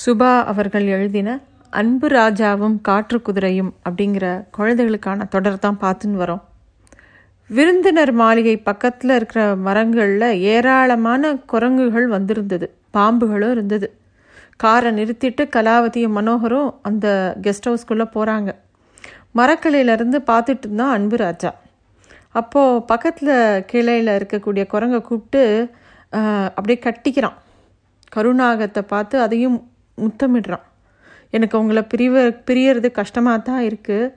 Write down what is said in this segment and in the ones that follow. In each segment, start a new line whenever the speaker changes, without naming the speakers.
சுபா அவர்கள் எழுதின அன்பு ராஜாவும் காற்று குதிரையும் அப்படிங்கிற குழந்தைகளுக்கான தொடர் தான் பார்த்துன்னு வரோம். விருந்தினர் மாளிகை பக்கத்தில் இருக்கிற மரங்களில் ஏராளமான குரங்குகள் வந்திருந்தது. பாம்புகளும் இருந்தது. காரை நிறுத்திட்டு கலாவதியும் மனோகரும் அந்த கெஸ்ட் ஹவுஸ்குள்ளே போகிறாங்க மரக்கிளையிலேருந்து பார்த்துட்டு இருந்தான் அன்பு ராஜா. அப்போது பக்கத்தில் கிளையில் இருக்கக்கூடிய குரங்கை கூப்பிட்டு அப்படியே கட்டிக்கிறான். கருணாகத்தை பார்த்து அதையும் முத்தமிடுறான். எனக்கு உங்களை பிரிவ பிரியறது கஷ்டமாக தான் இருக்குது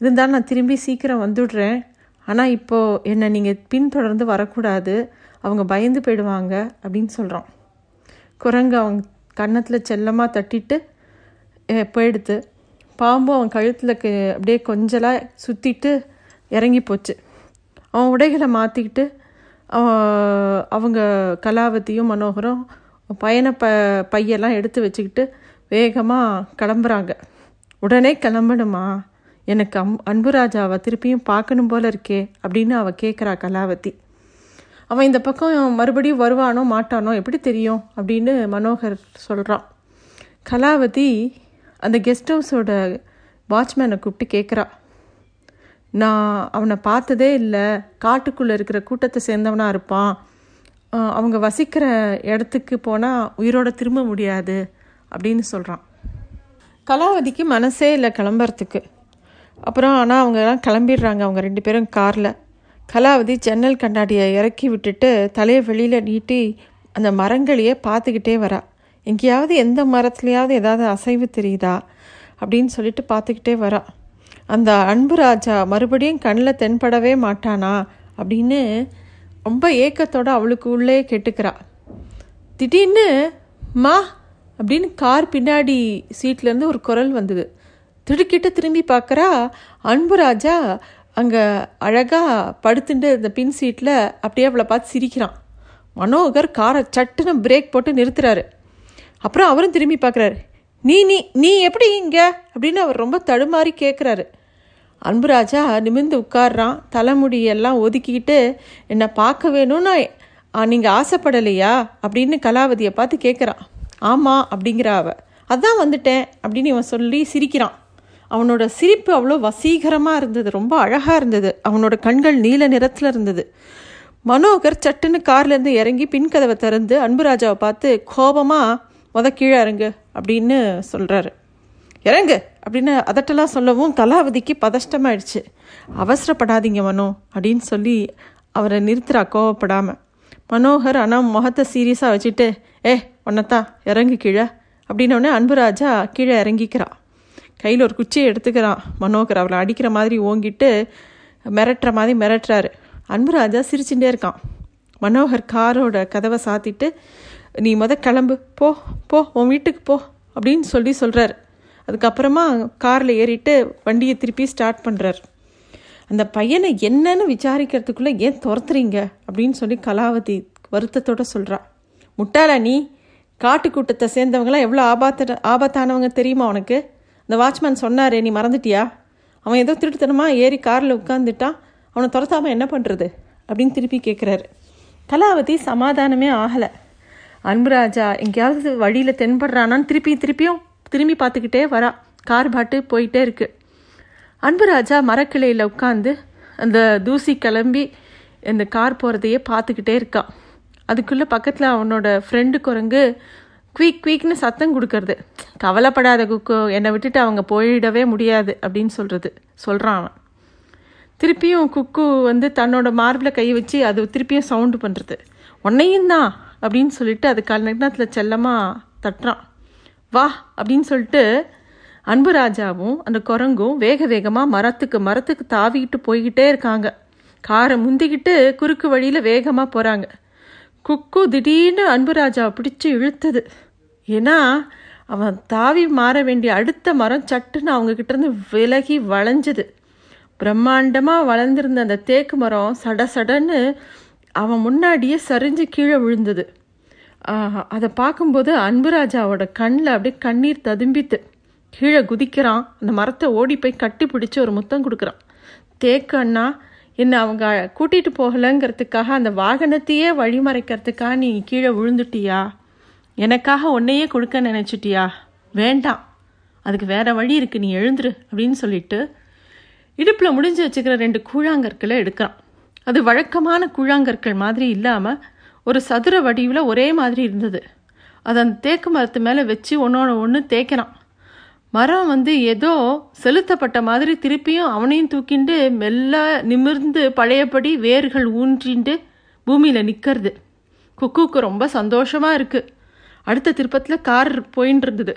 இருந்தாலும் நான் திரும்பி சீக்கிரம் வந்துடுறேன். ஆனால் இப்போது என்னை நீங்கள் பின்தொடர்ந்து வரக்கூடாது. அவங்க பயந்து போயிடுவாங்க அப்படின்னு சொல்கிறான் குரங்கு அவங்க கன்னத்தில் செல்லமாக தட்டிட்டு போயிடுத்து பாம்பும் அவன் கழுத்தில் அப்படியே கொஞ்சலாக சுற்றிட்டு இறங்கி போச்சு. அவன் உடைகளை மாற்றிக்கிட்டு அவங்க கலாவதியும் மனோகரும் பயண ப பையெல்லாம் எடுத்து வச்சுக்கிட்டு வேகமாக கிளம்புறாங்க. உடனே கிளம்பணுமா? எனக்கு அம் அன்புராஜாவை திருப்பியும் பார்க்கணும் போல இருக்கே அப்படின்னு அவள் கேட்குறா கலாவதி. அவன் இந்த பக்கம் மறுபடியும் வருவானோ மாட்டானோ எப்படி தெரியும்? அப்படின்னு மனோகர் சொல்கிறான் கலாவதி அந்த கெஸ்ட் ஹவுஸோட வாட்ச்மேனை கூப்பிட்டு கேட்குறா நான் அவனை பார்த்ததே இல்லை காட்டுக்குள்ளே இருக்கிற கூட்டத்தை சேர்ந்தவனாக இருப்பான் அவங்க வசிக்கிற இடத்துக்கு போனால் உயிரோட திரும்ப முடியாது அப்படின்னு சொல்கிறான் கலாவதிக்கு மனசே இல்லை கிளம்புறதுக்கு. அப்புறம் ஆனால் அவங்கெல்லாம் கிளம்பிடுறாங்க அவங்க ரெண்டு பேரும் காரில். கலாவதி ஜன்னல் கண்ணாடியை இறக்கி விட்டுட்டு தலையை வெளியில் நீட்டி அந்த மரங்களையே பார்த்துக்கிட்டே வரா. எங்கேயாவது எந்த மரத்துலையாவது ஏதாவது அசைவு தெரியுதா அப்படின்னு சொல்லிட்டு பார்த்துக்கிட்டே வரா. அந்த அன்பு ராஜா மறுபடியும் கண்ணில் தென்படவே மாட்டானா அப்படின்னு ரொம்ப ஏக்கத்தோட அவளுக்கு உள்ளே கெட்டுக்கிறா. திடீர்னு மா அப்படின்னு கார் பின்னாடி சீட்லேருந்து ஒரு குரல் வந்தது. திடுக்கிட்டு திரும்பி பார்க்குறா அன்புராஜா அங்கே அழகாக படுத்துட்டு இந்த பின் சீட்டில் அப்படியே அவளை பார்த்து சிரிக்கிறான். மனோகர் காரை சட்டுன்னு பிரேக் போட்டு நிறுத்துறாரு. அப்புறம் அவரும் திரும்பி பார்க்குறாரு. நீ நீ நீ எப்படி இங்கே? அப்படின்னு அவர் ரொம்ப தடுமாறி கேட்குறாரு அன்புராஜா நிமிர்ந்து உட்கார்றான். தலைமுடியெல்லாம் ஒதுக்கிக்கிட்டு என்னை பார்க்க வேணும்னு நீங்கள் ஆசைப்படலையா? அப்படின்னு கலாவதியை பார்த்து கேட்குறான் ஆமாம் அப்படிங்கிற அவ. அதான் வந்துட்டேன் அப்படின்னு இவன் சொல்லி சிரிக்கிறான். அவனோட சிரிப்பு அவ்வளோ வசீகரமாக இருந்தது. ரொம்ப அழகாக இருந்தது. அவனோட கண்கள் நீல நிறத்தில் இருந்தது. மனோகர் சட்டுன்னு கார்லேருந்து இறங்கி பின் கதவை திறந்து அன்புராஜாவை பார்த்து கோபமாக மொத கீழே இறங்கு அப்படின்னு சொல்கிறாரு இறங்கு அப்படின்னு அதட்டெல்லாம் சொல்லவும் கலாவதிக்கு பதஷ்டமாயிடுச்சு. அவசரப்படாதீங்க மனோ அப்படின்னு சொல்லி அவரை நிறுத்துறா கோவப்படாமல் மனோகர் ஆனால் முகத்தை சீரியஸாக வச்சுட்டு ஏ உன்னத்தா இறங்கு கீழே அப்படின்னோடனே அன்புராஜா கீழே இறங்கிக்கிறான் கையில் ஒரு குச்சியை எடுத்துக்கிறான் மனோகர். அவளை அடிக்கிற மாதிரி ஓங்கிட்டு மிரட்டுற மாதிரி மிரட்டுறாரு. அன்புராஜா சிரிச்சுட்டே இருக்கான். மனோகர் காரோட கதவை சாத்திட்டு நீ முத கிளம்பு. போ போ உன் வீட்டுக்கு போ அப்படின்னு சொல்லி சொல்கிறாரு அதுக்கப்புறமா காரில் ஏறிட்டு வண்டியை திருப்பி ஸ்டார்ட் பண்ணுறாரு அந்த பையனை என்னன்னு விசாரிக்கிறதுக்குள்ளே ஏன் துரத்துறீங்க? அப்படின்னு சொல்லி கலாவதி வருத்தத்தோட சொல்கிறா முட்டாளா நீ? காட்டு கூட்டத்தை சேர்ந்தவங்களாம் எவ்வளோ ஆபாத்த ஆபத்தானவங்க தெரியுமா உனக்கு? அந்த வாட்ச்மேன் சொன்னாரே நீ மறந்துட்டியா? அவன் ஏதோ திருட்டுத்தனமாக ஏறி காரில் உட்காந்துட்டான் அவனை துரத்தாமல் என்ன பண்ணுறது அப்படின்னு திருப்பி கேட்குறாரு கலாவதி சமாதானமே ஆகலை. அன்புராஜா எங்கேயாவது வழியில் தென்படுறானான்னு திருப்பி திருப்பியும் திரும்பி பார்த்துக்கிட்டே வரா. கார் பாட்டு போயிட்டே இருக்கு. அன்புராஜா மரக்கிளையில் உட்காந்து அந்த தூசி கிளம்பி இந்த கார் போகிறதையே பார்த்துக்கிட்டே இருக்கான் அதுக்குள்ளே பக்கத்தில் அவனோட ஃப்ரெண்டு குரங்கு குயிக் குயிக்னு சத்தம் கொடுக்கறது. கவலைப்படாத குக்கு என்னை விட்டுட்டு அவங்க போயிடவே முடியாது அப்படின்னு சொல்கிறது சொல்கிறான் அவன். திருப்பியும் குக்கு வந்து தன்னோட மார்பில் கை வச்சு அது திருப்பியும் சவுண்டு பண்ணுறது உன்னையும் தான் அப்படின்னு சொல்லிட்டு அது கல்நகத்தில் செல்லமாக தட்டுறான். வா அப்படின்னு சொல்லிட்டு அன்பு ராஜாவும் அந்த குரங்கும் வேக வேகமாக மரத்துக்கு மரத்துக்கு தாவிக்கிட்டு போய்கிட்டே இருக்காங்க. காரை முந்திக்கிட்டு குறுக்கு வழியில் வேகமாக போகிறாங்க குக்கு திடீர்னு அன்பு ராஜாவை பிடிச்சி இழுத்தது. ஏன்னா அவன் தாவி மாற வேண்டிய அடுத்த மரம் சட்டுன்னு அவங்கக்கிட்ட இருந்து விலகி வளைஞ்சது. பிரம்மாண்டமாக வளர்ந்துருந்த அந்த தேக்கு மரம் சட சடன்னு அவன் முன்னாடியே சரிஞ்சு கீழே விழுந்தது. அதை பார்க்கும்போது அன்புராஜாவோட கண்ணில் அப்படியே கண்ணீர் ததும்பித்து கீழே குதிக்கிறான். அந்த மரத்தை ஓடி போய் கட்டி பிடிச்சி ஒரு முத்தம் கொடுக்குறான். தேக்கு அண்ணா என்னை அவங்க கூட்டிகிட்டு போகலைங்கிறதுக்காக அந்த வாகனத்தையே வழிமறைக்கிறதுக்காக நீ கீழே விழுந்துட்டியா? எனக்காக உன்னையே கொடுக்க நினச்சிட்டியா? வேண்டாம். அதுக்கு வேற வழி இருக்குது நீ எழுந்துரு அப்படின்னு சொல்லிட்டு இடுப்பில் முடிஞ்சு வச்சுக்கிற ரெண்டு கூழாங்கற்களை எடுக்கிறான். அது வழக்கமான கூழாங்கற்கள் மாதிரி இல்லாமல் ஒரு சதுர வடிவில் ஒரே மாதிரி இருந்தது. அதை அந்த தேக்கு மரத்து மேலே வச்சு ஒன்றோட ஒன்று தேய்க்கிறான். மரம் வந்து ஏதோ செலுத்தப்பட்ட மாதிரி திருப்பியும் அவனையும் தூக்கிண்டு மெல்ல நிமிர்ந்து பழையபடி வேர்கள் ஊன்றிண்டு பூமியில் நிற்கிறது குக்குக்கு ரொம்ப சந்தோஷமாக இருக்குது அடுத்த திருப்பத்தில் கார் போயின்னு இருந்தது.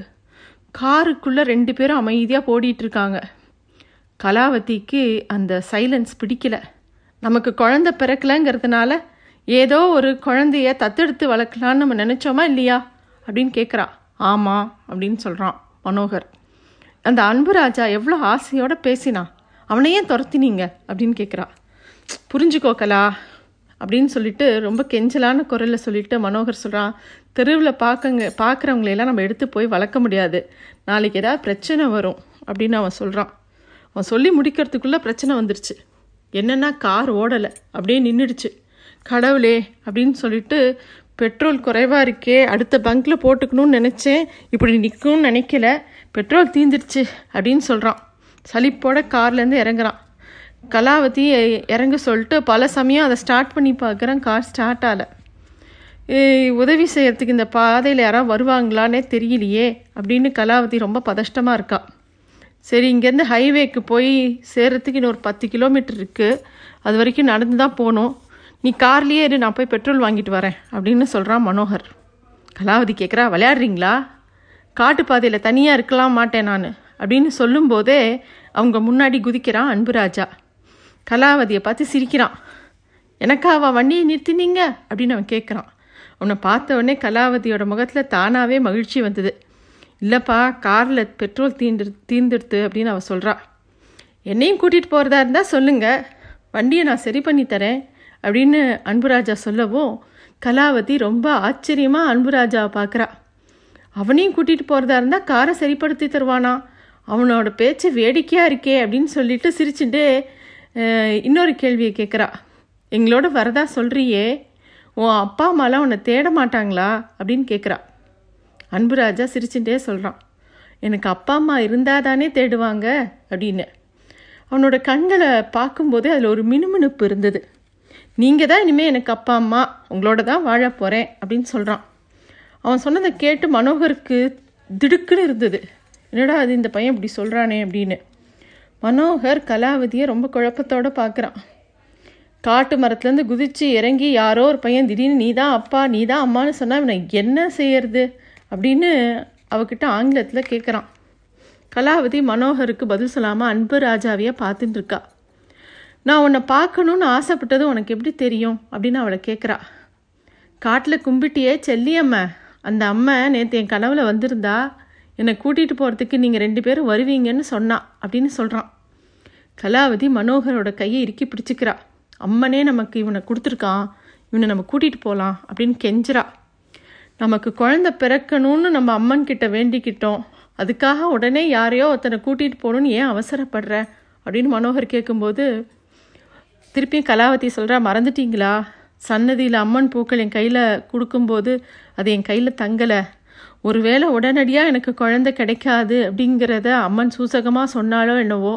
காருக்குள்ளே ரெண்டு பேரும் அமைதியாக போடிட்டு இருக்காங்க. கலாவதிக்கு அந்த சைலன்ஸ் பிடிக்கல. நமக்கு குழந்த பிறக்கலைங்கிறதுனால ஏதோ ஒரு குழந்தைய தத்தெடுத்து வளர்க்கலான்னு நம்ம நினச்சோமா இல்லையா? அப்படின்னு கேட்குறா ஆமாம் அப்படின்னு சொல்கிறான் மனோகர். அந்த அன்பு ராஜா எவ்வளோ ஆசையோடு பேசினா அவனையே துரத்தினீங்க? அப்படின்னு கேட்குறா புரிஞ்சுக்கோ கலா அப்படின்னு சொல்லிட்டு ரொம்ப கெஞ்சலான குரலில் சொல்லிட்டு மனோகர் சொல்கிறான் தெருவில் பார்க்கங்க பார்க்குறவங்களையெல்லாம் நம்ம எடுத்து போய் வளர்க்க முடியாது. நாளைக்கு ஏதாவது பிரச்சனை வரும் அப்படின்னு அவன் சொல்கிறான் அவன் சொல்லி முடிக்கிறதுக்குள்ளே பிரச்சனை வந்துருச்சு. என்னென்னா கார் ஓடலை அப்படியே நின்றுடுச்சு கடவுளே அப்படின்னு சொல்லிட்டு பெட்ரோல் குறைவாக இருக்கே அடுத்த பங்க்கில் போட்டுக்கணும்னு நினச்சேன். இப்படி நிற்கும்னு நினைக்கல. பெட்ரோல் தீந்துடுச்சு அப்படின்னு சொல்கிறான் சலிப்போட கார்லேருந்து இறங்குறான். கலாவதி இறங்க சொல்லிட்டு பல சமயம் அதை ஸ்டார்ட் பண்ணி பார்க்குறேன். கார் ஸ்டார்ட் ஆகலை உதவி செய்கிறதுக்கு இந்த பாதையில் யாராவது வருவாங்களான்னே தெரியலையே அப்படின்னு கலாவதி ரொம்ப பதஷ்டமாக இருக்கா. சரி இங்கேருந்து ஹைவேக்கு போய் சேர்கிறதுக்கு இன்னொரு பத்து கிலோமீட்டர் இருக்குது அது வரைக்கும் நடந்து தான் போகணும். நீ கார்லேயே இரு நான் போய் பெட்ரோல் வாங்கிட்டு வரேன் அப்படின்னு சொல்கிறான் மனோகர். கலாவதி கேட்குறா விளையாடுறீங்களா? காட்டு பாதையில் தனியாக இருக்கலாம் மாட்டேன் நான் அப்படின்னு சொல்லும்போதே அவங்க முன்னாடி குதிக்கிறான் அன்புராஜா. கலாவதியை பார்த்து சிரிக்கிறான். எனக்கா அவன் வண்டியை நிறுத்தினீங்க அப்படின்னு அவன் கேட்குறான் உன்னை பார்த்த உடனே கலாவதியோட முகத்தில் தானாகவே மகிழ்ச்சி வந்தது. இல்லைப்பா காரில் பெட்ரோல் தீண்டு தீர்ந்துடுத்து அப்படின்னு அவள் சொல்கிறா என்னையும் கூட்டிகிட்டு போகிறதா இருந்தால் சொல்லுங்கள் வண்டியை நான் சரி பண்ணி தரேன். அப்படின்னு அன்புராஜா சொல்லவும் கலாவதி ரொம்ப ஆச்சரியமாக அன்புராஜாவை பார்க்குறா. அவனையும் கூட்டிகிட்டு போகிறதா இருந்தால் காரை சரிப்படுத்தி தருவானா? அவனோட பேச்சு வேடிக்கையாக இருக்கே அப்படின்னு சொல்லிட்டு சிரிச்சுட்டு இன்னொரு கேள்வியை கேட்குறா எங்களோட வரதா சொல்கிறியே உன் அப்பா அம்மாலாம் உன்னை தேட மாட்டாங்களா? அப்படின்னு கேட்குறா அன்புராஜா சிரிச்சுட்டே சொல்கிறான் எனக்கு அப்பா அம்மா இருந்தால் தானே தேடுவாங்க அப்படின்னு. அவனோட கண்களை பார்க்கும்போதே அதில் ஒரு மினுமினுப்பு இருந்தது. நீங்கள் தான் இனிமேல் எனக்கு அப்பா அம்மா உங்களோட தான் வாழ போகிறேன் அப்படின்னு சொல்கிறான் அவன் சொன்னதை கேட்டு மனோகருக்கு திடுக்குன்னு இருந்தது. என்னடா அது இந்த பையன் இப்படி சொல்கிறானே அப்படின்னு. மனோகர் கலாவதியை ரொம்ப குழப்பத்தோடு பார்க்குறான். காட்டு மரத்துலேருந்து குதித்து இறங்கி யாரோ ஒரு பையன் திடீர்னு நீ தான் அப்பா நீ தான் அம்மான்னு சொன்னால் இவனை என்ன செய்யறது? அப்படின்னு அவகிட்ட ஆங்கிலத்தில் கேட்குறான் கலாவதி மனோகருக்கு பதில் சொல்லாமல் அன்பு ராஜாவையே பார்த்துட்டுருக்கா நான் உன்னை பார்க்கணுன்னு ஆசைப்பட்டது உனக்கு எப்படி தெரியும்? அப்படின்னு அவளை கேட்குறா காட்டில் கும்பிட்டியே செல்லியம்ம அந்த அம்மை நேற்று என் கனவில் வந்திருந்தா என்னை கூட்டிகிட்டு போகிறதுக்கு நீங்கள் ரெண்டு பேரும் வருவீங்கன்னு சொன்னா அப்படின்னு சொல்கிறான் கலாவதி மனோகரோட கையை இறுக்கி பிடிச்சிக்கிறா. அம்மனே நமக்கு இவனை கொடுத்துருக்கான். இவனை நம்ம கூட்டிகிட்டு போகலாம் அப்படின்னு கெஞ்சுறா. நமக்கு குழந்த பிறக்கணும்னு நம்ம அம்மன் கிட்ட வேண்டிக்கிட்டோம். அதுக்காக உடனே யாரையோ ஒருத்தனை கூட்டிகிட்டு போகணுன்னு ஏன் அவசரப்படுற? அப்படின்னு மனோகர் கேட்கும்போது திருப்பியும் கலாவதி சொல்கிறா மறந்துட்டீங்களா? சன்னதியில் அம்மன் பூக்கள் என் கையில் கொடுக்கும்போது அது என் கையில் தங்கலை. ஒருவேளை உடனடியாக எனக்கு குழந்தை கிடைக்காது அப்படிங்கிறத அம்மன் சூசகமாக சொன்னாலோ என்னவோ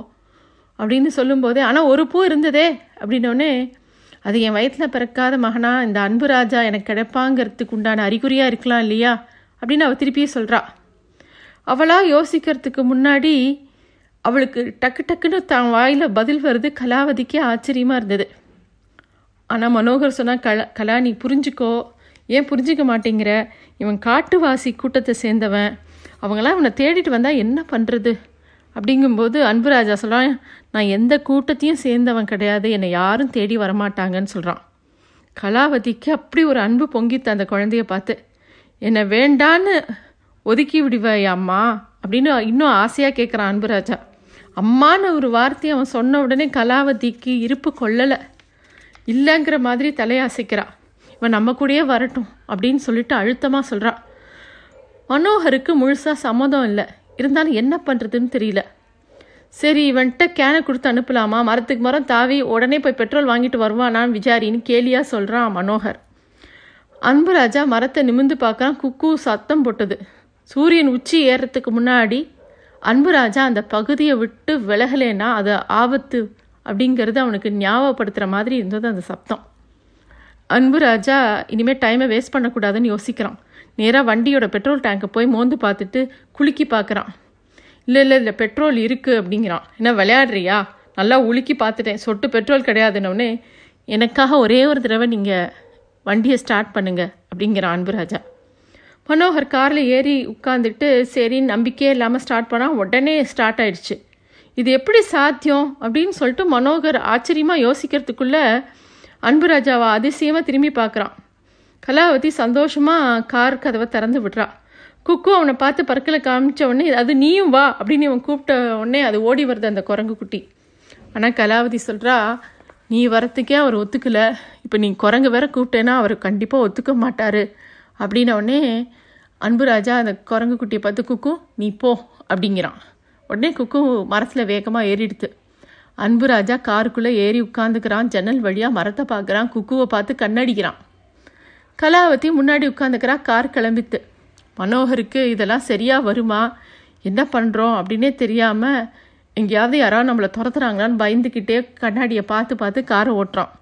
அப்படின்னு சொல்லும்போதே ஆனால் ஒரு பூ இருந்ததே அப்படின்னோடனே அது என் வயத்தில் பிறக்காத மகனா? இந்த அன்பு ராஜா எனக்கு கிடைப்பாங்கிறதுக்கு உண்டான அறிகுறியாக இருக்கலாம் இல்லையா? அப்படின்னு அவள் திருப்பியே சொல்கிறா அவளாக யோசிக்கிறதுக்கு முன்னாடி அவளுக்கு டக்கு டக்குன்னு தான் வாயில் பதில் வருது. கலாவதிக்கே ஆச்சரியமாக இருந்தது. ஆனால் மனோகர் சொன்னால் கலா கலா நீ புரிஞ்சுக்கோ. ஏன் புரிஞ்சிக்க மாட்டேங்கிற? இவன் காட்டுவாசி கூட்டத்தை சேர்ந்தவன். அவங்களாம் இவனை தேடிட்டு வந்தால் என்ன பண்ணுறது அப்படிங்கும்போது அன்புராஜா சொல்கிறான் நான் எந்த கூட்டத்தையும் சேர்ந்தவன் கிடையாது. என்னை யாரும் தேடி வரமாட்டாங்கன்னு சொல்கிறான் கலாவதிக்கு அப்படி ஒரு அன்பு பொங்கித்த அந்த குழந்தைய பார்த்து என்னை வேண்டான்னு ஒதுக்கி விடுவாய் அம்மா? அப்படின்னு இன்னும் ஆசையாக கேட்குறான் அன்புராஜா. அம்மான்னு ஒரு வார்த்தையை அவன் சொன்ன உடனே கலாவதிக்கு இருப்பு கொள்ளலை. இல்லைங்கிற மாதிரி தலையாசைக்கிறான் இவன் நம்ம கூடயே வரட்டும் அப்படின்னு சொல்லிட்டு அழுத்தமாக சொல்கிறான் மனோகருக்கு முழுசாக சம்மதம் இல்லை. இருந்தாலும் என்ன பண்ணுறதுன்னு தெரியல. சரி இவன்கிட்ட கேனை கொடுத்து அனுப்பலாமா? மரத்துக்கு மரம் தாவி உடனே போய் பெட்ரோல் வாங்கிட்டு வருவானான்னு விசாரின்னு கேலியாக சொல்கிறான் மனோகர். அன்புராஜா மரத்தை நிமிந்து பார்க்குறான். குக்கு சத்தம் போட்டது. சூரியன் உச்சி ஏறுறதுக்கு முன்னாடி அன்புராஜா அந்த பகுதியை விட்டு விலகலேன்னா அது ஆபத்து அப்படிங்கிறது அவனுக்கு ஞாபகப்படுத்துகிற மாதிரி இருந்தது அந்த சத்தம் அன்புராஜா இனிமேல் டைமை வேஸ்ட் பண்ணக்கூடாதுன்னு யோசிக்கிறான். நேராக வண்டியோட பெட்ரோல் டேங்கை போய் மோந்து பார்த்துட்டு குலுக்கி பார்க்குறான். இல்லை இல்லை இல்லை பெட்ரோல் இருக்குது அப்படிங்கிறான். என்ன விளையாடுறியா? நல்லா உலுக்கி பார்த்துட்டேன். சொட்டு பெட்ரோல் கிடையாதுன்னொடனே எனக்காக ஒரே ஒரு தடவை நீங்கள் வண்டியை ஸ்டார்ட் பண்ணுங்க அப்படிங்கிறான் அன்புராஜா மனோகர் காரில் ஏறி உட்காந்துட்டு சரி நம்பிக்கையே இல்லாமல் ஸ்டார்ட் பண்ணால் உடனே ஸ்டார்ட் ஆயிடுச்சு. இது எப்படி சாத்தியம் அப்படின்னு சொல்லிட்டு மனோகர் ஆச்சரியமாக யோசிக்கிறதுக்குள்ளே அன்புராஜாவை அதிசயமாக திரும்பி பார்க்குறான். கலாவதி சந்தோஷமாக கார் கதவை திறந்து விடுறா. குக்கு அவனை பார்த்து பறக்கல காமிச்ச உடனே அது நீயும் வா அப்படின்னு அவன் கூப்பிட்ட உடனே அது ஓடி வருது அந்த குரங்கு குட்டி. ஆனால் கலாவதி சொல்கிறா நீ வரத்துக்கே அவர் ஒத்துக்கல. இப்போ நீ குரங்கு வேற கூப்பிட்டேன்னா அவர் கண்டிப்பாக ஒத்துக்க மாட்டார். அப்படின்ன உடனே அன்புராஜா அந்த குரங்கு குட்டியை பார்த்து குக்கு நீ போ அப்படிங்கிறான். உடனே குக்கு மரத்தில் வேகமாக ஏறிடுது அன்புராஜா காருக்குள்ளே ஏறி உட்காந்துக்கிறான் ஜன்னல் வழியாக மரத்தை பார்க்குறான். குக்குவை பார்த்து கண்ணடிக்கிறான். கலாவதி முன்னாடி உட்காந்துக்கிறா கார் கிளம்பித்து. மனோகருக்கு இதெல்லாம் சரியாக வருமா? என்ன பண்ணுறோம் அப்படின்னே தெரியாமல் எங்கேயாவது யாராவது நம்மளை துரத்துறாங்களான்னு பயந்துக்கிட்டே கண்ணாடியை பார்த்து பார்த்து காரை ஓட்டுறான்.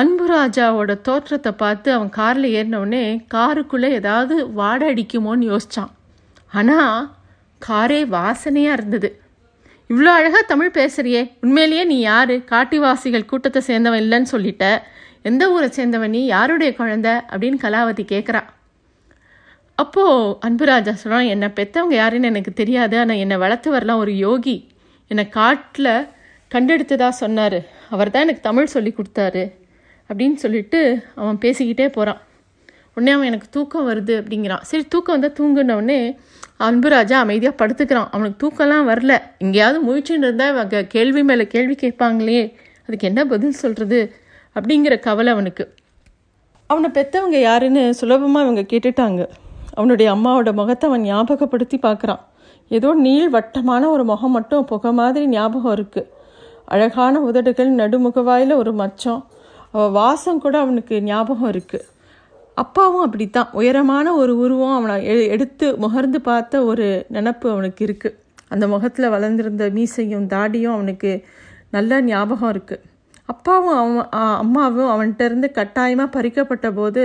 அன்புராஜாவோட தோற்றத்தை பார்த்து அவன் காரில் ஏறினவுடனே காருக்குள்ளே ஏதாவது வாடை அடிக்குமோன்னு யோசித்தான் ஆனால் காரே வாசனையாக இருந்தது. இவ்வளோ அழகாக தமிழ் பேசுகிறியே உண்மையிலேயே நீ யார்? காட்டிவாசிகள் கூட்டத்தை சேர்ந்தவன் இல்லைன்னு சொல்லிட்ட. எந்த ஊரை சேர்ந்தவன் நீ? யாருடைய குழந்த? அப்படின்னு கலாவதி கேட்குறா அப்போது அன்புராஜா சொல்கிறான் என்னை பெற்றவங்க யாருன்னு எனக்கு தெரியாது. ஆனால் என்னை வளர்த்து வரலாம் ஒரு யோகி. என்னை காட்டில் கண்டெடுத்ததாக சொன்னார். அவர் தான் எனக்கு தமிழ் சொல்லி கொடுத்தாரு. அப்படின்னு சொல்லிட்டு அவன் பேசிக்கிட்டே போகிறான் உடனே அவன் எனக்கு தூக்கம் வருது அப்படிங்கிறான். சரி தூக்கம் வந்தால் தூங்குனவுடனே அன்புராஜா அமைதியாக படுத்துக்கிறான். அவனுக்கு தூக்கம்லாம் வரல. எங்கேயாவது முயற்சின்னு இருந்தால் அவங்க கேள்வி மேலே கேள்வி கேட்பாங்களே அதுக்கு என்ன பதில் சொல்கிறது அப்படிங்கிற கவலை அவனுக்கு. அவனை பெற்றவங்க யாருன்னு சுலபமாக இவங்க கேட்டுட்டாங்க. அவனுடைய அம்மாவோட முகத்தை அவன் ஞாபகப்படுத்தி பார்க்குறான் ஏதோ நீள் வட்டமான ஒரு முகம் மட்டும் புகை மாதிரி ஞாபகம் இருக்குது அழகான உதடுகள் நடுமுகவாயில் ஒரு மச்சம். அவள் வாசம் கூட அவனுக்கு ஞாபகம் இருக்குது அப்பாவும் அப்படித்தான். உயரமான ஒரு உருவம் அவனை எ- எடுத்து முகர்ந்து பார்த்த ஒரு நினப்பு அவனுக்கு இருக்குது அந்த முகத்தில் வளர்ந்திருந்த மீசையும் தாடியும் அவனுக்கு நல்ல ஞாபகம் இருக்குது அப்பாவும் அவன் அம்மாவும் அவன்கிட்ட இருந்து கட்டாயமாக பறிக்கப்பட்ட போது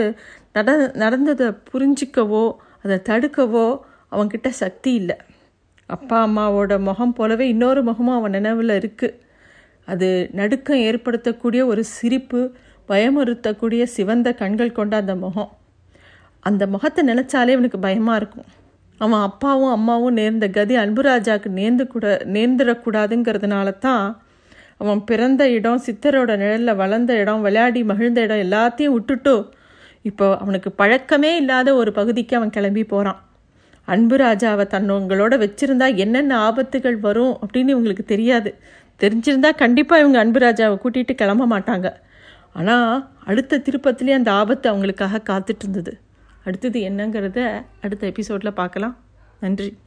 நட நடந்ததை புரிஞ்சிக்கவோ அதை தடுக்கவோ அவன்கிட்ட சக்தி இல்லை. அப்பா அம்மாவோட முகம் போலவே இன்னொரு முகமும் அவன் நினைவில் இருக்குது அது நடுக்கம் ஏற்படுத்தக்கூடிய ஒரு சிரிப்பு பயமுறுத்தக்கூடிய சிவந்த கண்கள் கொண்ட அந்த முகம். அந்த முகத்தை நினச்சாலே அவனுக்கு பயமாக இருக்கும். அவன் அப்பாவும் அம்மாவும் நேர்ந்த கதி அன்புராஜாவுக்கு நேர்ந்து கூட நேர்ந்துடக்கூடாதுங்கிறதுனால தான் அவன் பிறந்த இடம் சித்தரோட நிழலில் வளர்ந்த இடம் விளையாடி மகிழ்ந்த இடம் எல்லாத்தையும் விட்டுட்டு இப்போ அவனுக்கு பழக்கமே இல்லாத ஒரு பகுதிக்கு அவன் கிளம்பி போகிறான் அன்புராஜாவை தன்னவங்களோட வச்சுருந்தா என்னென்ன ஆபத்துகள் வரும் அப்படின்னு இவங்களுக்கு தெரியாது. தெரிஞ்சிருந்தா கண்டிப்பாக இவங்க அன்புராஜாவை கூட்டிகிட்டு கிளம்ப மாட்டாங்க. ஆனால் அடுத்த திருப்பத்திலே அந்த ஆபத்து அவங்களுக்காக காத்துட்டு இருந்தது. அடுத்தது என்னங்கிறத அடுத்த எபிசோடில் பார்க்கலாம். நன்றி.